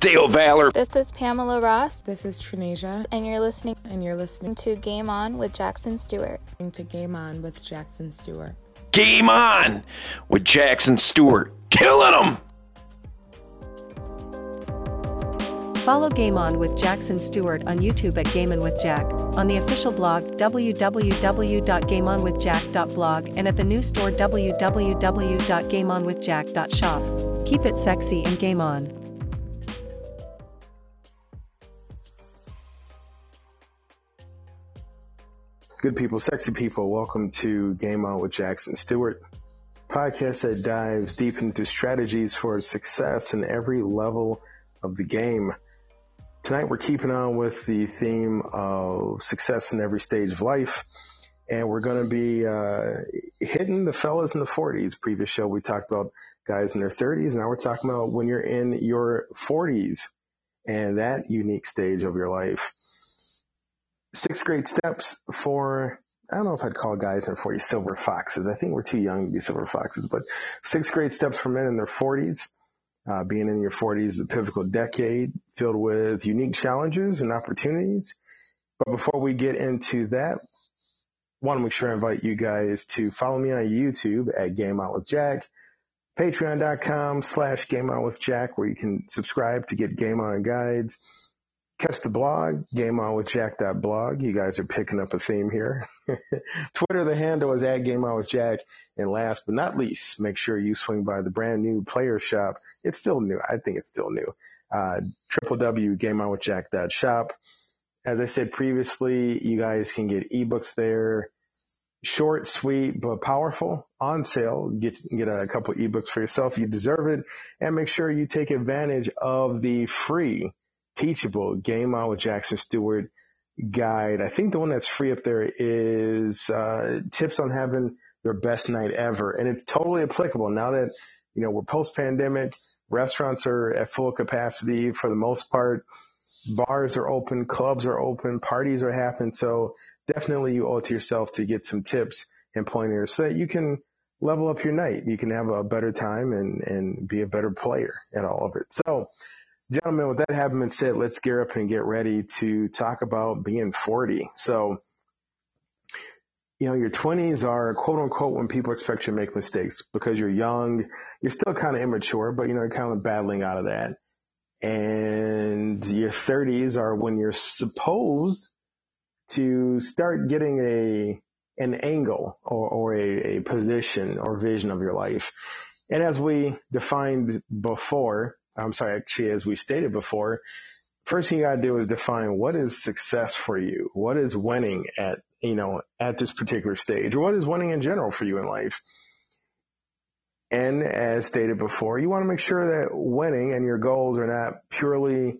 Dale Valor. This is Pamela Ross, This is Trinasia, and you're listening and you're listening to Game On with Jackson Stuart. to Game On with Jackson Stuart. Game on with Jackson Stuart. Killing them. Follow Game On with Jackson Stuart on YouTube at Game On with Jack, on the official blog www.gameonwithjack.blog and at the new store www.gameonwithjack.shop. Keep it sexy and game on. Good people, sexy people, welcome to Game On with Jackson Stuart, podcast that dives deep into strategies for success in every level of the game. Tonight we're keeping on with the theme of success in every stage of life, and we're going to be uh, hitting the fellas in the 40s. Previous show we talked about guys in their 30s, now we're talking about when you're in your 40s and that unique stage of your life six great steps for I don't know if I'd call guys in their 40s silver foxes. I think we're too young to be silver foxes, but six great steps for men in their 40s. Uh, being in your 40s is a pivotal decade filled with unique challenges and opportunities. But before we get into that, want to make sure I invite you guys to follow me on YouTube at Game On with Jack, patreon.com slash Game On with Jack, where you can subscribe to get Game On guides catch the blog, Game On with gameonwithjack.blog. You guys are picking up a theme here. Twitter, the handle is at gameonwithjack. And last but not least, make sure you swing by the brand new player shop. It's still new. I think it's still new. Uh, www.gameonwithjack.shop. As I said previously, you guys can get ebooks there. Short, sweet, but powerful on sale. Get, get a couple ebooks for yourself. You deserve it. And make sure you take advantage of the free teachable game on with Jackson Stuart guide. I think the one that's free up there is uh, tips on having your best night ever, and it's totally applicable now that you know we're post pandemic. Restaurants are at full capacity for the most part. Bars are open, clubs are open, parties are happening. So definitely you owe it to yourself to get some tips and pointers so that you can level up your night. You can have a better time and, and be a better player at all of it. So Gentlemen, with that having been said, let's gear up and get ready to talk about being 40. So, you know, your 20s are quote unquote when people expect you to make mistakes because you're young. You're still kind of immature, but you know, you're kind of battling out of that. And your 30s are when you're supposed to start getting a, an angle or, or a, a position or vision of your life. And as we defined before, I'm sorry, actually, as we stated before, first thing you got to do is define what is success for you. What is winning at, you know, at this particular stage or what is winning in general for you in life? And as stated before, you want to make sure that winning and your goals are not purely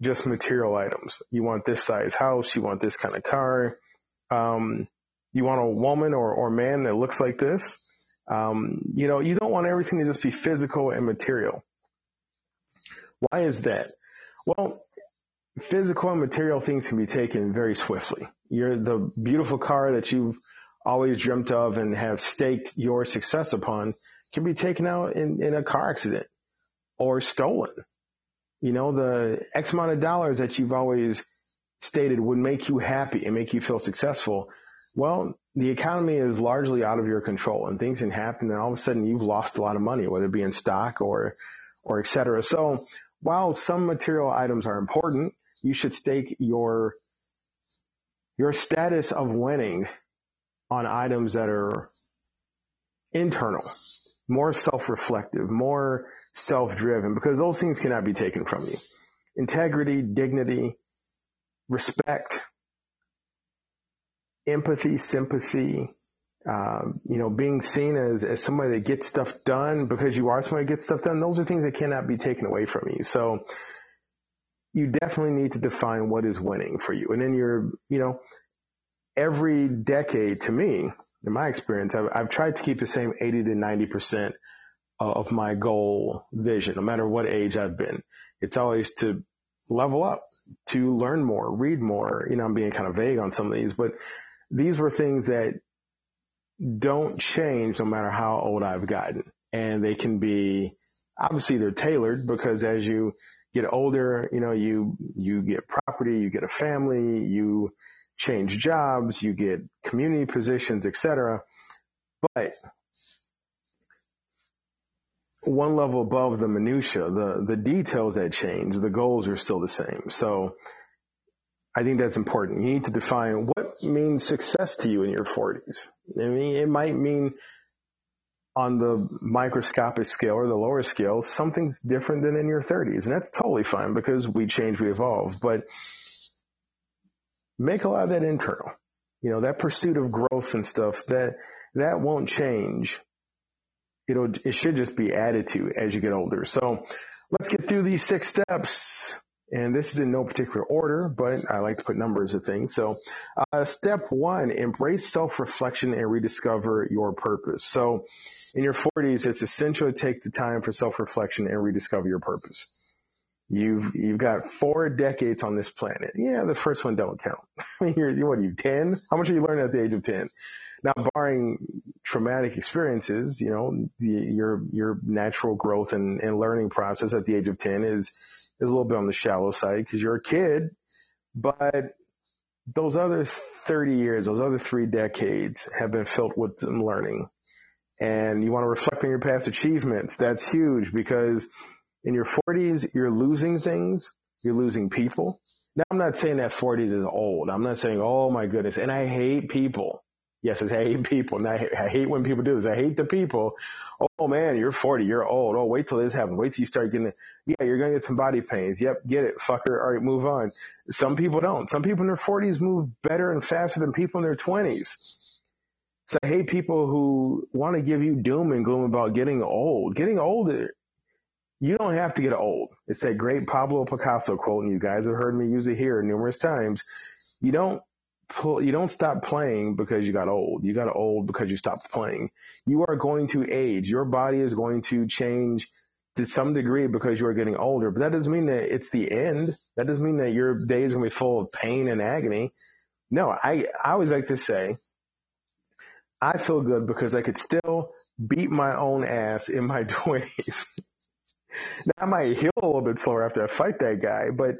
just material items. You want this size house. You want this kind of car. Um, you want a woman or, or man that looks like this. Um, you know, you don't want everything to just be physical and material. Why is that? Well, physical and material things can be taken very swiftly. You're the beautiful car that you've always dreamt of and have staked your success upon can be taken out in, in a car accident or stolen. You know, the X amount of dollars that you've always stated would make you happy and make you feel successful. Well, the economy is largely out of your control and things can happen and all of a sudden you've lost a lot of money, whether it be in stock or, or et cetera. So while some material items are important, you should stake your your status of winning on items that are internal, more self-reflective, more self-driven, because those things cannot be taken from you. Integrity, dignity, respect, empathy, sympathy, um, you know, being seen as, as somebody that gets stuff done because you are somebody that gets stuff done, those are things that cannot be taken away from you. So you definitely need to define what is winning for you. And then you're, you know, every decade to me, in my experience, I've, I've tried to keep the same 80 to 90% of my goal vision, no matter what age I've been. It's always to level up, to learn more, read more. You know, I'm being kind of vague on some of these, but these were things that don't change no matter how old I've gotten. And they can be, obviously they're tailored because as you get older, you know, you, you get property, you get a family, you change jobs, you get community positions, etc. But one level above the minutia, the, the details that change, the goals are still the same. So I think that's important. You need to define what means success to you in your 40s. I mean, it might mean on the microscopic scale or the lower scale, something's different than in your 30s. And that's totally fine because we change, we evolve. But make a lot of that internal. You know, that pursuit of growth and stuff, that, that won't change. It'll, it should just be added to as you get older. So let's get through these six steps and this is in no particular order, but I like to put numbers of things. So, uh, step one, embrace self-reflection and rediscover your purpose. So, in your 40s, it's essential to take the time for self-reflection and rediscover your purpose. You've you've got four decades on this planet. Yeah, the first one don't count. I mean, you're, what are you ten? How much are you learning at the age of ten? Now, barring traumatic experiences, you know, the, your your natural growth and, and learning process at the age of ten is is a little bit on the shallow side because you're a kid, but those other 30 years, those other three decades have been filled with some learning. And you want to reflect on your past achievements. That's huge because in your 40s, you're losing things. You're losing people. Now, I'm not saying that 40s is old. I'm not saying, oh my goodness. And I hate people. Yes, I hate people. And I hate, I hate when people do this. I hate the people oh man, you're 40, you're old. Oh, wait till this happens. Wait till you start getting it. Yeah, you're going to get some body pains. Yep, get it, fucker. All right, move on. Some people don't. Some people in their 40s move better and faster than people in their 20s. So I hate people who want to give you doom and gloom about getting old. Getting older, you don't have to get old. It's that great Pablo Picasso quote, and you guys have heard me use it here numerous times. You don't pull, you don't stop playing because you got old. You got old because you stopped playing. You are going to age. Your body is going to change to some degree because you are getting older. But that doesn't mean that it's the end. That doesn't mean that your days are going to be full of pain and agony. No, I, I always like to say, I feel good because I could still beat my own ass in my twenties. now I might heal a little bit slower after I fight that guy, but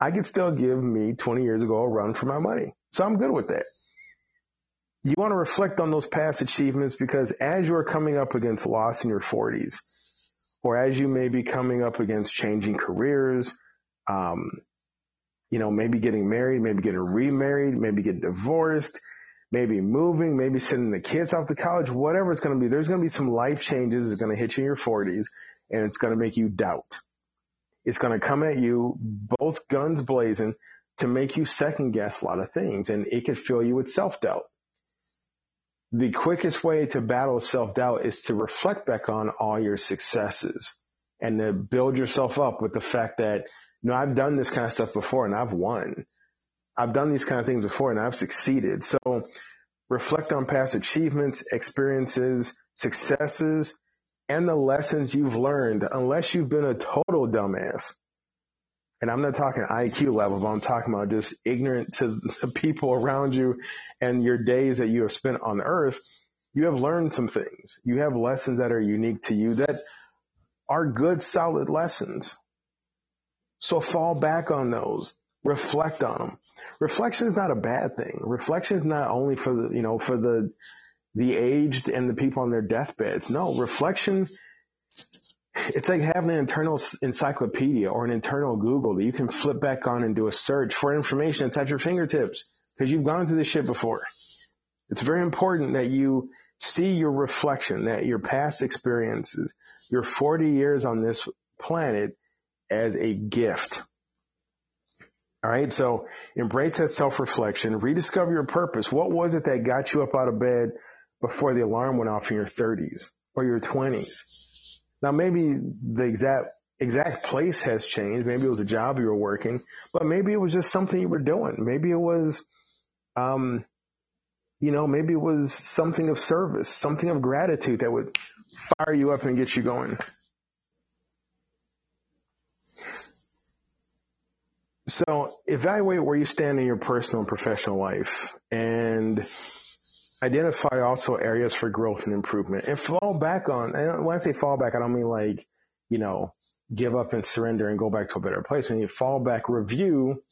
I could still give me 20 years ago a run for my money. So I'm good with that. You want to reflect on those past achievements because as you're coming up against loss in your 40s, or as you may be coming up against changing careers, um, you know, maybe getting married, maybe getting remarried, maybe getting divorced, maybe moving, maybe sending the kids off to college, whatever it's going to be. There's going to be some life changes that's going to hit you in your 40s and it's going to make you doubt. It's going to come at you both guns blazing to make you second guess a lot of things and it could fill you with self doubt. The quickest way to battle self doubt is to reflect back on all your successes and to build yourself up with the fact that, you know, I've done this kind of stuff before and I've won. I've done these kind of things before and I've succeeded. So reflect on past achievements, experiences, successes, and the lessons you've learned unless you've been a total dumbass and I'm not talking IQ level, but I'm talking about just ignorant to the people around you and your days that you have spent on earth, you have learned some things. You have lessons that are unique to you that are good, solid lessons. So fall back on those. Reflect on them. Reflection is not a bad thing. Reflection is not only for the, you know, for the, the aged and the people on their deathbeds. No, reflection it's like having an internal encyclopedia or an internal Google that you can flip back on and do a search for information that's at your fingertips because you've gone through this shit before. It's very important that you see your reflection, that your past experiences, your 40 years on this planet as a gift. All right. So embrace that self reflection, rediscover your purpose. What was it that got you up out of bed before the alarm went off in your 30s or your 20s. Now maybe the exact exact place has changed. Maybe it was a job you were working, but maybe it was just something you were doing. Maybe it was, um, you know, maybe it was something of service, something of gratitude that would fire you up and get you going. So evaluate where you stand in your personal and professional life and identify also areas for growth and improvement and fall back on, and when I say fall back, I don't mean like, you know, give up and surrender and go back to a better place. When you fall back, review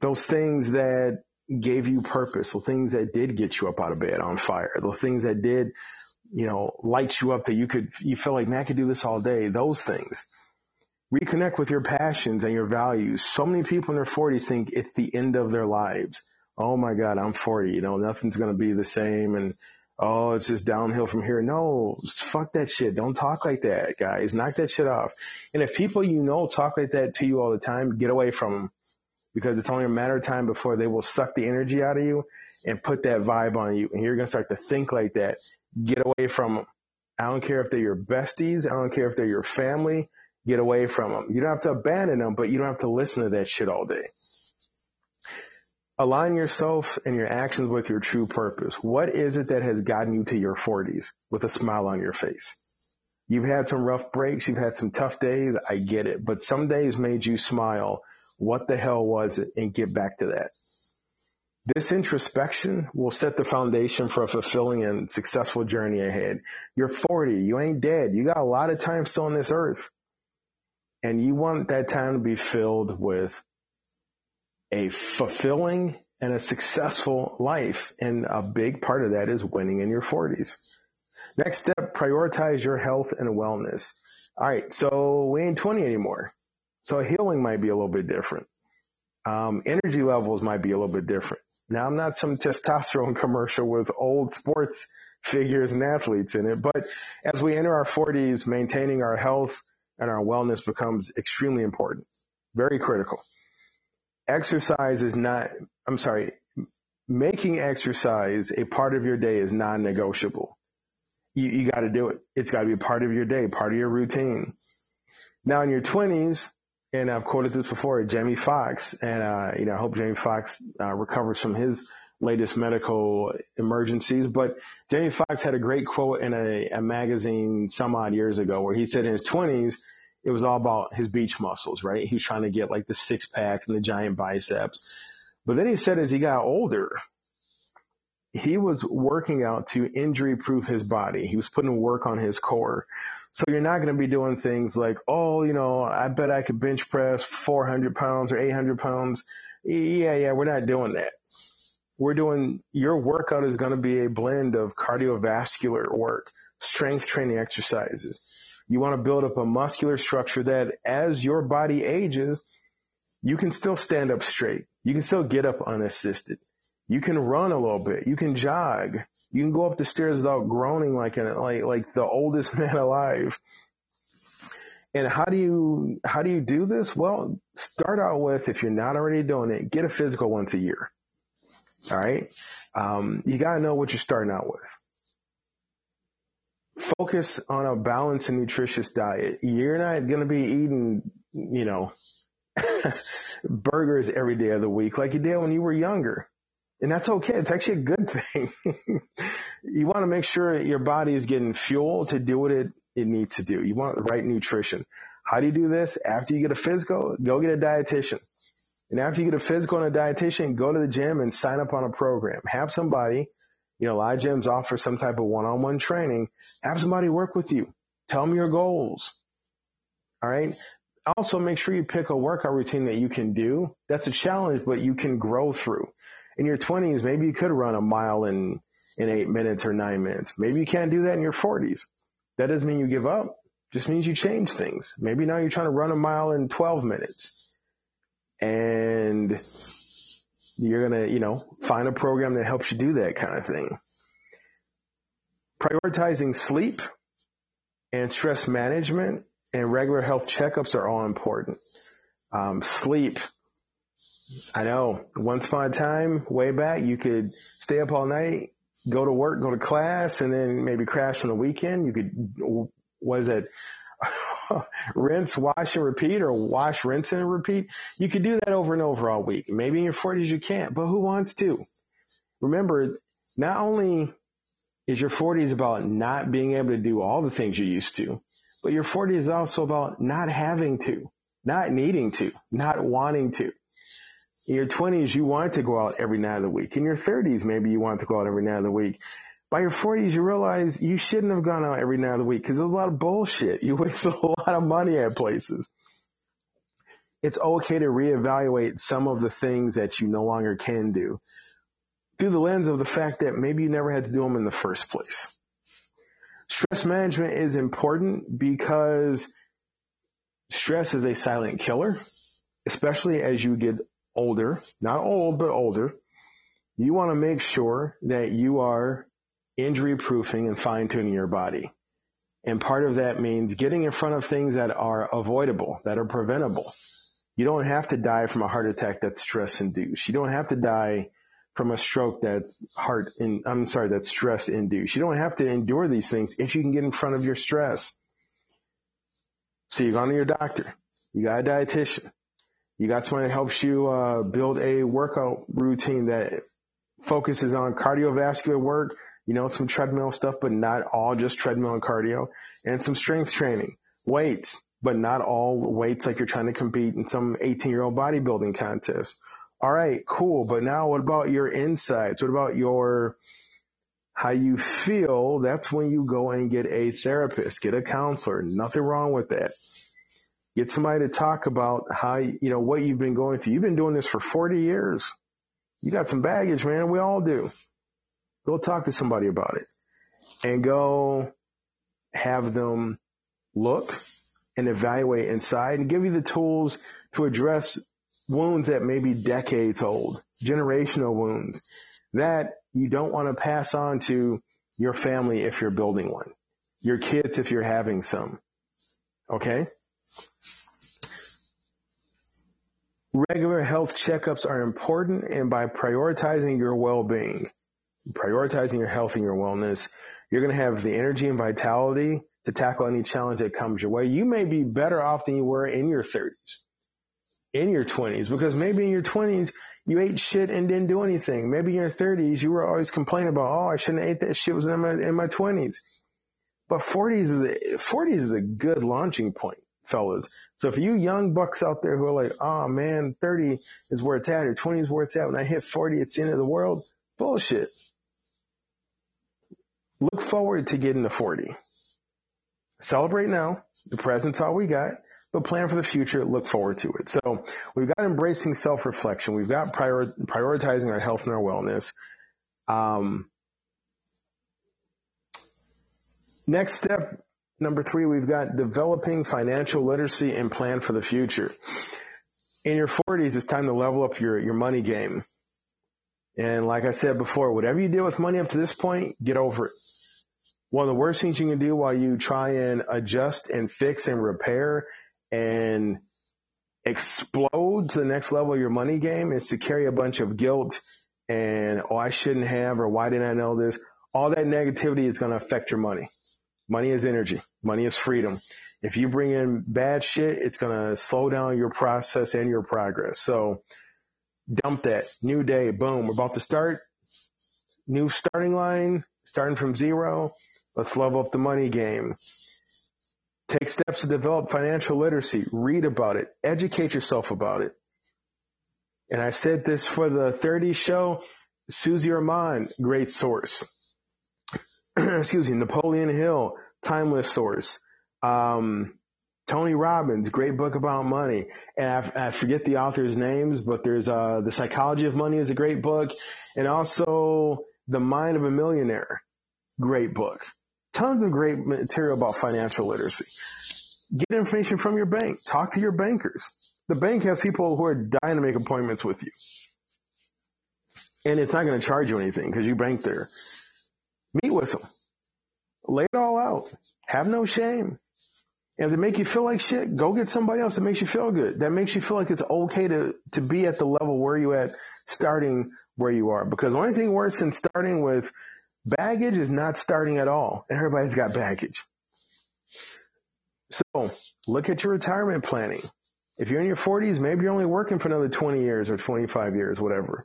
those things that gave you purpose, the things that did get you up out of bed on fire, those things that did, you know, light you up that you could, you feel like, man, I could do this all day. Those things. Reconnect with your passions and your values. So many people in their 40s think it's the end of their lives. Oh my God, I'm 40. You know, nothing's going to be the same. And oh, it's just downhill from here. No, fuck that shit. Don't talk like that, guys. Knock that shit off. And if people you know talk like that to you all the time, get away from them because it's only a matter of time before they will suck the energy out of you and put that vibe on you. And you're going to start to think like that. Get away from them. I don't care if they're your besties. I don't care if they're your family. Get away from them. You don't have to abandon them, but you don't have to listen to that shit all day. Align yourself and your actions with your true purpose. What is it that has gotten you to your 40s with a smile on your face? You've had some rough breaks. You've had some tough days. I get it. But some days made you smile. What the hell was it? And get back to that. This introspection will set the foundation for a fulfilling and successful journey ahead. You're 40. You ain't dead. You got a lot of time still on this earth. And you want that time to be filled with a fulfilling and a successful life. And a big part of that is winning in your 40s. Next step, prioritize your health and wellness. All right. So we ain't 20 anymore. So healing might be a little bit different. Um, energy levels might be a little bit different. Now I'm not some testosterone commercial with old sports figures and athletes in it, but as we enter our 40s, maintaining our health and our wellness becomes extremely important, very critical. Exercise is not, I'm sorry, making exercise a part of your day is non-negotiable. You, you got to do it. It's got to be a part of your day, part of your routine. Now in your 20s, and I've quoted this before, Jamie Foxx, and uh, you know, I hope Jamie Foxx uh, recovers from his latest medical emergencies. But Jamie Foxx had a great quote in a, a magazine some odd years ago where he said in his 20s, it was all about his beach muscles, right? He was trying to get like the six pack and the giant biceps. But then he said as he got older, he was working out to injury proof his body. He was putting work on his core. So you're not going to be doing things like, oh, you know, I bet I could bench press 400 pounds or 800 pounds. Yeah, yeah, we're not doing that. We're doing, your workout is going to be a blend of cardiovascular work, strength training exercises, you want to build up a muscular structure that as your body ages, you can still stand up straight. You can still get up unassisted. You can run a little bit. You can jog. You can go up the stairs without groaning like an, like like the oldest man alive. And how do you how do you do this? Well, start out with if you're not already doing it, get a physical once a year. All right, um, you gotta know what you're starting out with focus on a balanced and nutritious diet. You're not going to be eating, you know, burgers every day of the week like you did when you were younger. And that's okay. It's actually a good thing. you want to make sure your body is getting fuel to do what it, it needs to do. You want the right nutrition. How do you do this? After you get a physical, go get a dietitian. And after you get a physical and a dietitian, go to the gym and sign up on a program. Have somebody you know, gyms offer some type of one-on-one training. Have somebody work with you. Tell them your goals. All right. Also make sure you pick a workout routine that you can do. That's a challenge, but you can grow through. In your twenties, maybe you could run a mile in, in eight minutes or nine minutes. Maybe you can't do that in your forties. That doesn't mean you give up. Just means you change things. Maybe now you're trying to run a mile in 12 minutes. And you're going to, you know, find a program that helps you do that kind of thing. Prioritizing sleep and stress management and regular health checkups are all important. Um, sleep. I know once upon a time, way back, you could stay up all night go to work, go to class, and then maybe crash on the weekend. You could, was it rinse, wash, and repeat, or wash, rinse, and repeat? You could do that over and over all week. Maybe in your 40s you can't, but who wants to? Remember, not only is your 40s about not being able to do all the things you used to, but your 40s is also about not having to, not needing to, not wanting to. In your 20s, you want to go out every night of the week. In your 30s, maybe you want to go out every night of the week. By your 40s, you realize you shouldn't have gone out every night of the week because there's a lot of bullshit. You waste a lot of money at places. It's okay to reevaluate some of the things that you no longer can do through the lens of the fact that maybe you never had to do them in the first place. Stress management is important because stress is a silent killer, especially as you get older, not old, but older. You want to make sure that you are injury proofing and fine tuning your body. And part of that means getting in front of things that are avoidable, that are preventable. You don't have to die from a heart attack that's stress induced. You don't have to die from a stroke that's heart in, I'm sorry, that's stress induced. You don't have to endure these things if you can get in front of your stress. So you've gone to your doctor. You got a dietitian. You got someone that helps you uh, build a workout routine that focuses on cardiovascular work, you know, some treadmill stuff, but not all just treadmill and cardio, and some strength training, weights, but not all weights like you're trying to compete in some 18 year old bodybuilding contest all right, cool. But now what about your insights? What about your, how you feel? That's when you go and get a therapist, get a counselor. Nothing wrong with that. Get somebody to talk about how, you know, what you've been going through. You've been doing this for 40 years. You got some baggage, man. We all do. Go talk to somebody about it and go have them look and evaluate inside and give you the tools to address wounds that may be decades old, generational wounds that you don't want to pass on to your family if you're building one, your kids if you're having some. Okay? Regular health checkups are important and by prioritizing your well-being, prioritizing your health and your wellness, you're going to have the energy and vitality to tackle any challenge that comes your way. You may be better off than you were in your 30s in your 20s because maybe in your 20s you ate shit and didn't do anything. Maybe in your 30s you were always complaining about, oh, I shouldn't have ate that shit was in my in my 20s. But 40s is a 40s is a good launching point, fellas. So if you young bucks out there who are like, oh man, 30 is where it's at or 20 is where it's at. When I hit 40, it's the end of the world. Bullshit. Look forward to getting to 40. Celebrate now. The present's all we got but plan for the future, look forward to it. So we've got embracing self-reflection. We've got prior, prioritizing our health and our wellness. Um, next step, number three, we've got developing financial literacy and plan for the future. In your 40s, it's time to level up your, your money game. And like I said before, whatever you did with money up to this point, get over it. One of the worst things you can do while you try and adjust and fix and repair and explode to the next level of your money game is to carry a bunch of guilt and, oh, I shouldn't have, or why didn't I know this? All that negativity is going to affect your money. Money is energy. Money is freedom. If you bring in bad shit, it's going to slow down your process and your progress. So dump that. New day. Boom. We're about to start. New starting line. Starting from zero. Let's level up the money game. Take steps to develop financial literacy. Read about it. Educate yourself about it. And I said this for the 30 show. Suze Orman, great source. Excuse me. Napoleon Hill, timeless source. Um, Tony Robbins, great book about money. And I, I forget the author's names, but there's, uh, The Psychology of Money is a great book. And also The Mind of a Millionaire, great book tons of great material about financial literacy. Get information from your bank. Talk to your bankers. The bank has people who are dying to make appointments with you. And it's not going to charge you anything because you bank there. Meet with them. Lay it all out. Have no shame. And if they make you feel like shit, go get somebody else that makes you feel good. That makes you feel like it's okay to, to be at the level where you at starting where you are. Because the only thing worse than starting with Baggage is not starting at all. Everybody's got baggage. So look at your retirement planning. If you're in your 40s, maybe you're only working for another 20 years or 25 years, whatever.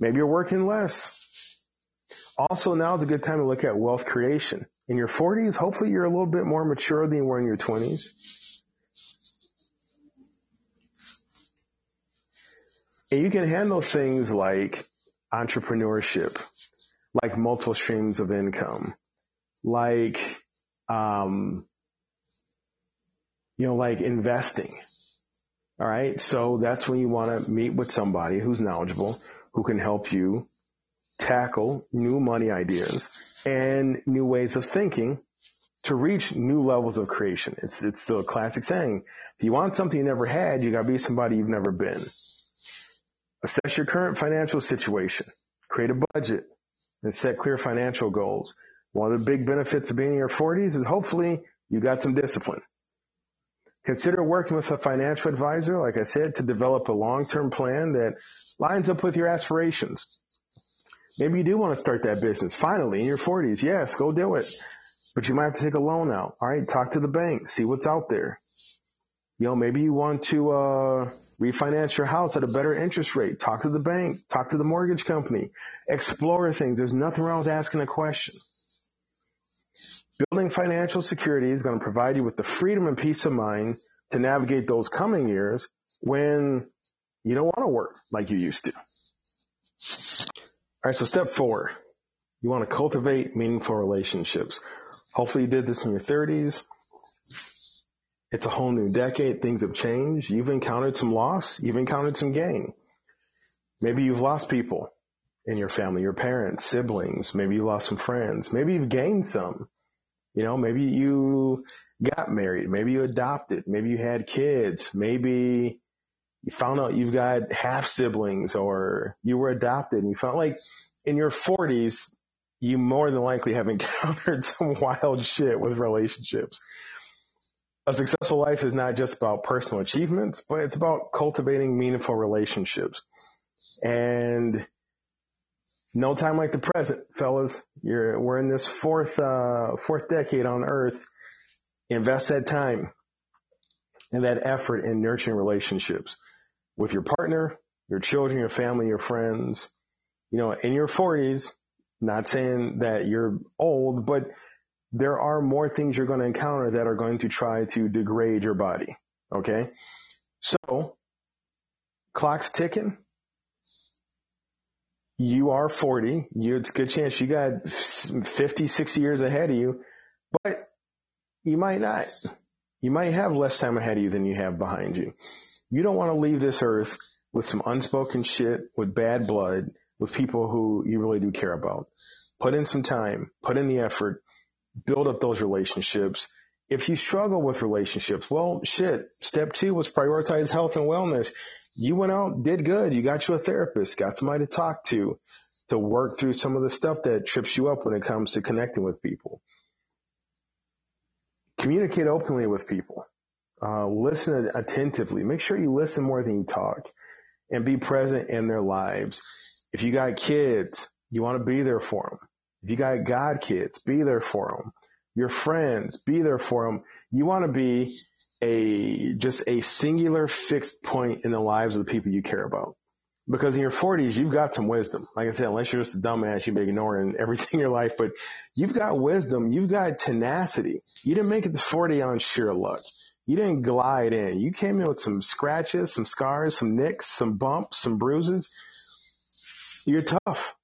Maybe you're working less. Also, now is a good time to look at wealth creation. In your 40s, hopefully you're a little bit more mature than you were in your 20s. And you can handle things like entrepreneurship, like multiple streams of income, like, um, you know, like investing. All right. So that's when you want to meet with somebody who's knowledgeable, who can help you tackle new money ideas and new ways of thinking to reach new levels of creation. It's, it's still a classic saying. If you want something you never had, you got to be somebody you've never been. Assess your current financial situation. Create a budget and set clear financial goals. One of the big benefits of being in your 40s is hopefully you got some discipline. Consider working with a financial advisor, like I said, to develop a long-term plan that lines up with your aspirations. Maybe you do want to start that business finally in your 40s. Yes, go do it. But you might have to take a loan out. All right, talk to the bank, see what's out there. You know, maybe you want to uh, refinance your house at a better interest rate. Talk to the bank, talk to the mortgage company, explore things. There's nothing wrong with asking a question. Building financial security is going to provide you with the freedom and peace of mind to navigate those coming years when you don't want to work like you used to. All right, so step four, you want to cultivate meaningful relationships. Hopefully you did this in your 30s. It's a whole new decade. Things have changed. You've encountered some loss. You've encountered some gain. Maybe you've lost people in your family, your parents, siblings. Maybe you lost some friends. Maybe you've gained some. You know, maybe you got married. Maybe you adopted. Maybe you had kids. Maybe you found out you've got half siblings or you were adopted and you found like in your 40s, you more than likely have encountered some wild shit with relationships a successful life is not just about personal achievements, but it's about cultivating meaningful relationships. And no time like the present, fellas. You're, we're in this fourth, uh, fourth decade on earth. Invest that time and that effort in nurturing relationships with your partner, your children, your family, your friends. You know, in your forties, not saying that you're old, but there are more things you're going to encounter that are going to try to degrade your body. Okay. So clock's ticking. You are 40. You, it's a good chance you got 50, 60 years ahead of you, but you might not. You might have less time ahead of you than you have behind you. You don't want to leave this earth with some unspoken shit, with bad blood, with people who you really do care about. Put in some time, put in the effort, build up those relationships. If you struggle with relationships, well, shit, step two was prioritize health and wellness. You went out, did good. You got you a therapist, got somebody to talk to, to work through some of the stuff that trips you up when it comes to connecting with people. Communicate openly with people. Uh, listen attentively. Make sure you listen more than you talk and be present in their lives. If you got kids, you want to be there for them. If you got God kids, be there for them. Your friends, be there for them. You want to be a, just a singular fixed point in the lives of the people you care about. Because in your 40s, you've got some wisdom. Like I said, unless you're just a dumbass, you've been ignoring everything in your life, but you've got wisdom. You've got tenacity. You didn't make it to 40 on sheer luck. You didn't glide in. You came in with some scratches, some scars, some nicks, some bumps, some bruises. You're tough.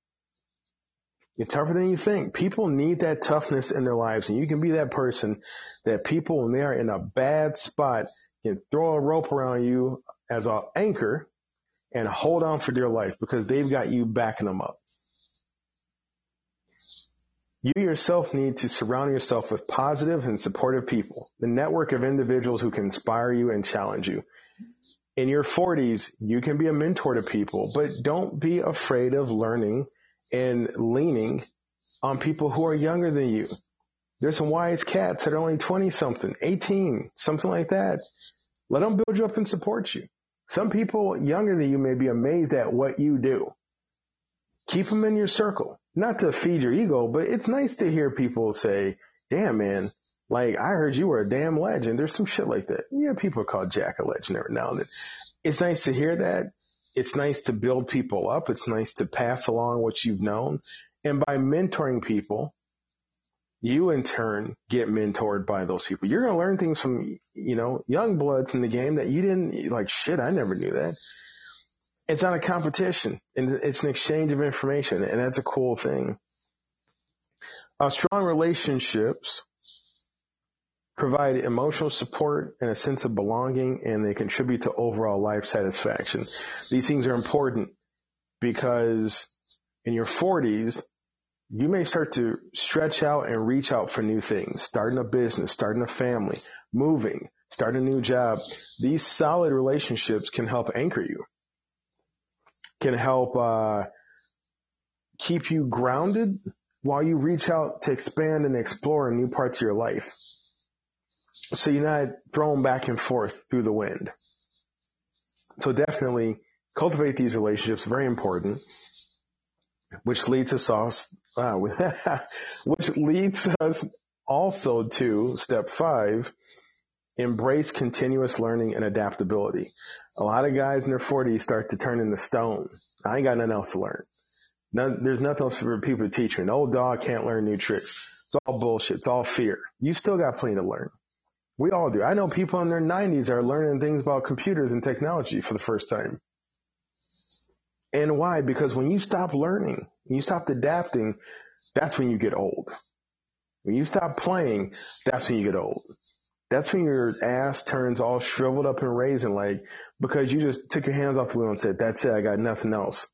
You're tougher than you think. People need that toughness in their lives, and you can be that person that people, when they are in a bad spot, can throw a rope around you as an anchor and hold on for dear life because they've got you backing them up. You yourself need to surround yourself with positive and supportive people, the network of individuals who can inspire you and challenge you. In your 40s, you can be a mentor to people, but don't be afraid of learning and leaning on people who are younger than you. There's some wise cats that are only 20 something, 18, something like that. Let them build you up and support you. Some people younger than you may be amazed at what you do. Keep them in your circle. not to feed your ego, but it's nice to hear people say, damn, man, like I heard you were a damn legend. There's some shit like that. Yeah, people call Jack a legend every now and then. It's nice to hear that. It's nice to build people up. It's nice to pass along what you've known. And by mentoring people, you in turn get mentored by those people. You're going to learn things from, you know, young bloods in the game that you didn't like shit. I never knew that. It's not a competition and it's an exchange of information and that's a cool thing. Uh, strong relationships provide emotional support and a sense of belonging and they contribute to overall life satisfaction. These things are important because in your 40s, you may start to stretch out and reach out for new things, starting a business, starting a family, moving, starting a new job. These solid relationships can help anchor you, can help uh, keep you grounded while you reach out to expand and explore new parts of your life. So you're not thrown back and forth through the wind. So definitely cultivate these relationships, very important, which leads us uh, which leads us also to step five, embrace continuous learning and adaptability. A lot of guys in their 40s start to turn into stone. I ain't got nothing else to learn. None, there's nothing else for people to teach me. An old dog can't learn new tricks. It's all bullshit. It's all fear. You still got plenty to learn. We all do. I know people in their 90s are learning things about computers and technology for the first time. And why? Because when you stop learning, when you stop adapting, that's when you get old. When you stop playing, that's when you get old. That's when your ass turns all shriveled up and raisin like because you just took your hands off the wheel and said, that's it, I got nothing else.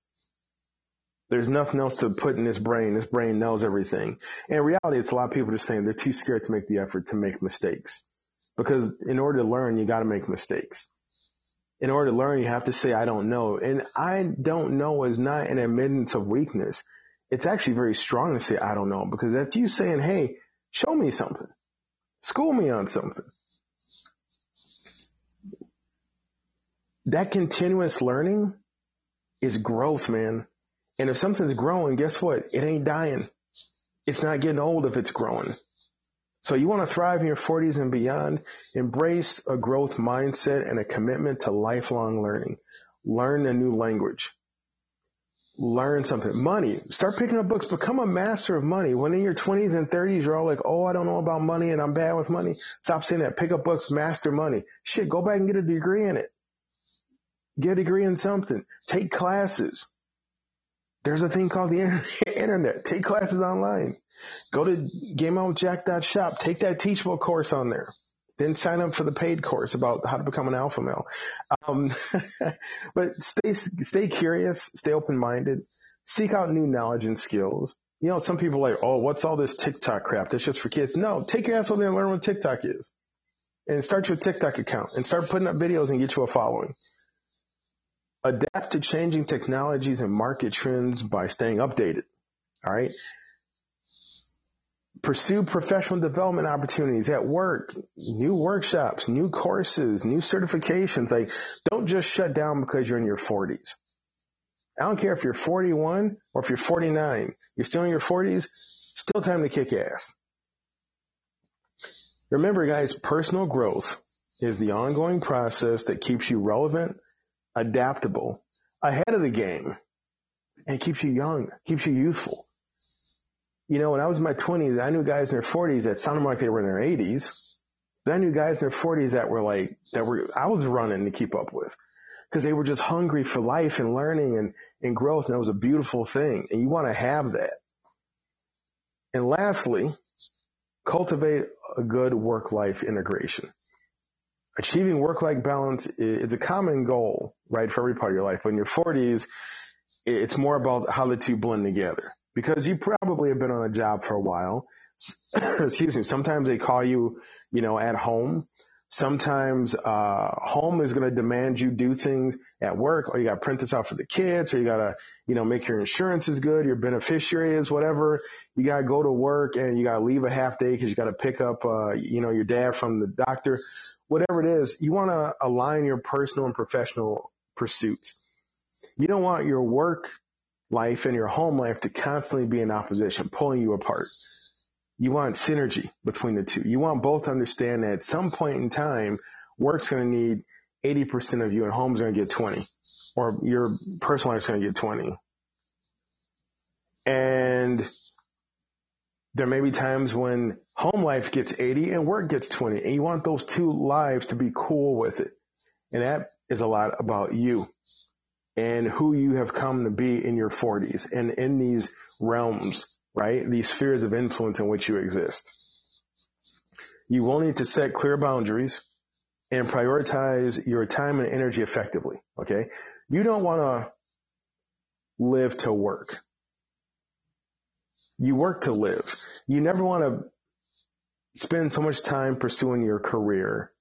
There's nothing else to put in this brain. This brain knows everything. And in reality, it's a lot of people just saying they're too scared to make the effort to make mistakes. Because in order to learn, you gotta make mistakes. In order to learn, you have to say, I don't know. And I don't know is not an admittance of weakness. It's actually very strong to say, I don't know, because that's you saying, hey, show me something. School me on something. That continuous learning is growth, man. And if something's growing, guess what? It ain't dying. It's not getting old if it's growing. So you want to thrive in your 40s and beyond, embrace a growth mindset and a commitment to lifelong learning. Learn a new language. Learn something. Money. Start picking up books. Become a master of money. When in your 20s and 30s, you're all like, oh, I don't know about money and I'm bad with money. Stop saying that. Pick up books, master money. Shit, go back and get a degree in it. Get a degree in something. Take classes. There's a thing called the internet. Take classes online. Go to GameOnWithJack.shop. Take that teachable course on there. Then sign up for the paid course about how to become an alpha male. Um, but stay, stay curious, stay open-minded, seek out new knowledge and skills. You know, some people are like, oh, what's all this TikTok crap? That's just for kids. No, take your ass over there and learn what TikTok is. And start your TikTok account and start putting up videos and get you a following. Adapt to changing technologies and market trends by staying updated. All right pursue professional development opportunities at work, new workshops, new courses, new certifications. Like, don't just shut down because you're in your 40s. I don't care if you're 41 or if you're 49. You're still in your 40s, still time to kick ass. Remember, guys, personal growth is the ongoing process that keeps you relevant, adaptable, ahead of the game, and keeps you young, keeps you youthful you know, when I was in my 20s, I knew guys in their 40s that sounded like they were in their 80s. But I knew guys in their 40s that were like, that were, I was running to keep up with. Because they were just hungry for life and learning and, and growth. And that was a beautiful thing. And you want to have that. And lastly, cultivate a good work-life integration. Achieving work-life balance is a common goal, right, for every part of your life. When you're 40s, it's more about how the two blend together because you probably have been on a job for a while. Excuse me. Sometimes they call you, you know, at home. Sometimes, uh, home is going to demand you do things at work or you got to print this out for the kids or you got to, you know, make your insurance is good, your beneficiary is whatever. You got to go to work and you got to leave a half day because you got to pick up, uh, you know, your dad from the doctor, whatever it is. You want to align your personal and professional pursuits. You don't want your work life and your home life to constantly be in opposition, pulling you apart. You want synergy between the two. You want both to understand that at some point in time, work's going to need 80% of you and home's going to get 20 or your personal life's going to get 20. And there may be times when home life gets 80 and work gets 20 and you want those two lives to be cool with it. And that is a lot about you and who you have come to be in your 40s and in these realms, right? These spheres of influence in which you exist. You will need to set clear boundaries and prioritize your time and energy effectively. Okay. You don't want to live to work. You work to live. You never want to spend so much time pursuing your career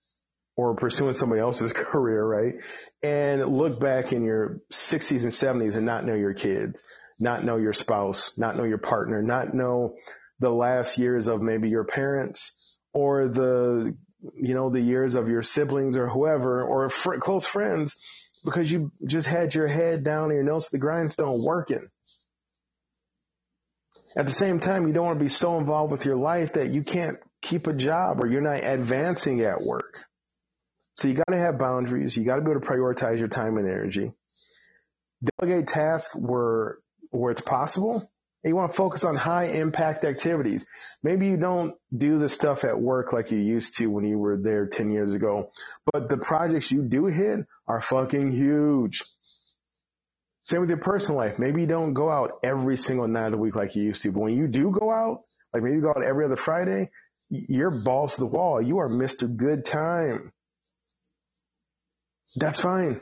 or pursuing somebody else's career, right? And look back in your 60s and 70s and not know your kids, not know your spouse, not know your partner, not know the last years of maybe your parents or the, you know, the years of your siblings or whoever or fr- close friends because you just had your head down and your nose to the grindstone working. At the same time, you don't want to be so involved with your life that you can't keep a job or you're not advancing at work. So you got to have boundaries. You got to be able to prioritize your time and energy. Delegate tasks where, where it's possible. And you want to focus on high impact activities. Maybe you don't do the stuff at work like you used to when you were there 10 years ago, but the projects you do hit are fucking huge. Same with your personal life. Maybe you don't go out every single night of the week like you used to, but when you do go out, like maybe you go out every other Friday, you're balls to the wall. You are Mr. Good Time. That's fine.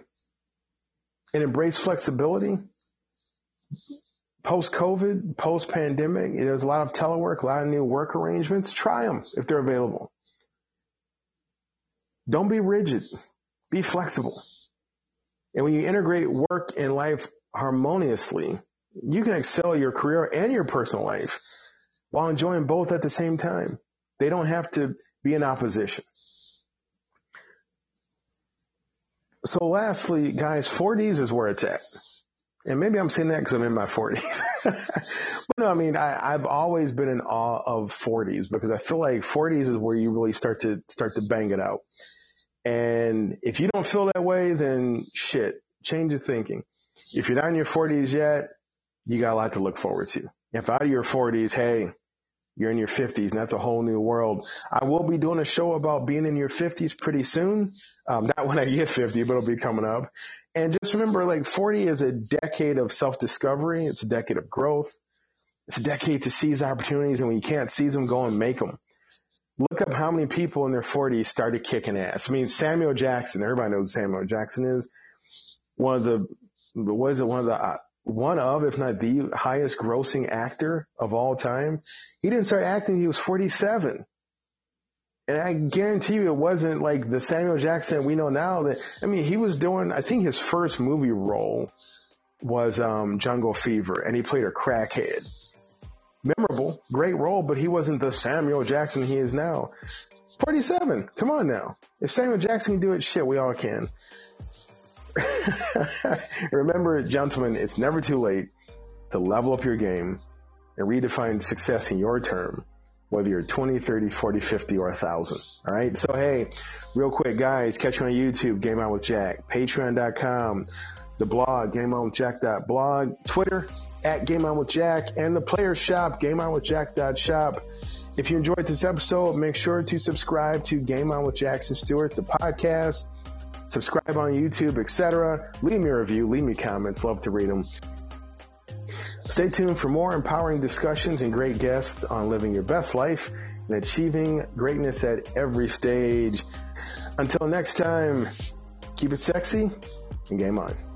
And embrace flexibility. Post COVID, post pandemic, there's a lot of telework, a lot of new work arrangements. Try them if they're available. Don't be rigid. Be flexible. And when you integrate work and life harmoniously, you can excel your career and your personal life while enjoying both at the same time. They don't have to be in opposition. So lastly, guys, 40s is where it's at. And maybe I'm saying that because I'm in my 40s. but no, I mean, I, I've always been in awe of 40s because I feel like 40s is where you really start to start to bang it out. And if you don't feel that way, then shit, change your thinking. If you're not in your 40s yet, you got a lot to look forward to. If out of your 40s, hey, you're in your 50s and that's a whole new world. I will be doing a show about being in your 50s pretty soon. Um, not when I get 50, but it'll be coming up. And just remember, like 40 is a decade of self-discovery. It's a decade of growth. It's a decade to seize opportunities and when you can't seize them, go and make them. Look up how many people in their 40s started kicking ass. I mean, Samuel Jackson, everybody knows Samuel Jackson is. One of the, what is it, one of the, uh, one of, if not the highest grossing actor of all time. He didn't start acting, he was 47. And I guarantee you it wasn't like the Samuel Jackson we know now that, I mean, he was doing, I think his first movie role was, um, Jungle Fever and he played a crackhead. Memorable, great role, but he wasn't the Samuel Jackson he is now. 47, come on now. If Samuel Jackson can do it, shit, we all can. Remember, gentlemen, it's never too late to level up your game and redefine success in your term, whether you're 20, 30, 40, 50, or 1,000. All right. So, hey, real quick, guys, catch me on YouTube, Game On with Jack, patreon.com, the blog, gameonwithjack.blog, Twitter, at Game On with Jack, and the player shop, gameonwithjack.shop. If you enjoyed this episode, make sure to subscribe to Game On with Jackson Stuart, the podcast subscribe on YouTube, etc. Leave me a review, leave me comments, love to read them. Stay tuned for more empowering discussions and great guests on living your best life and achieving greatness at every stage. Until next time, keep it sexy and game on.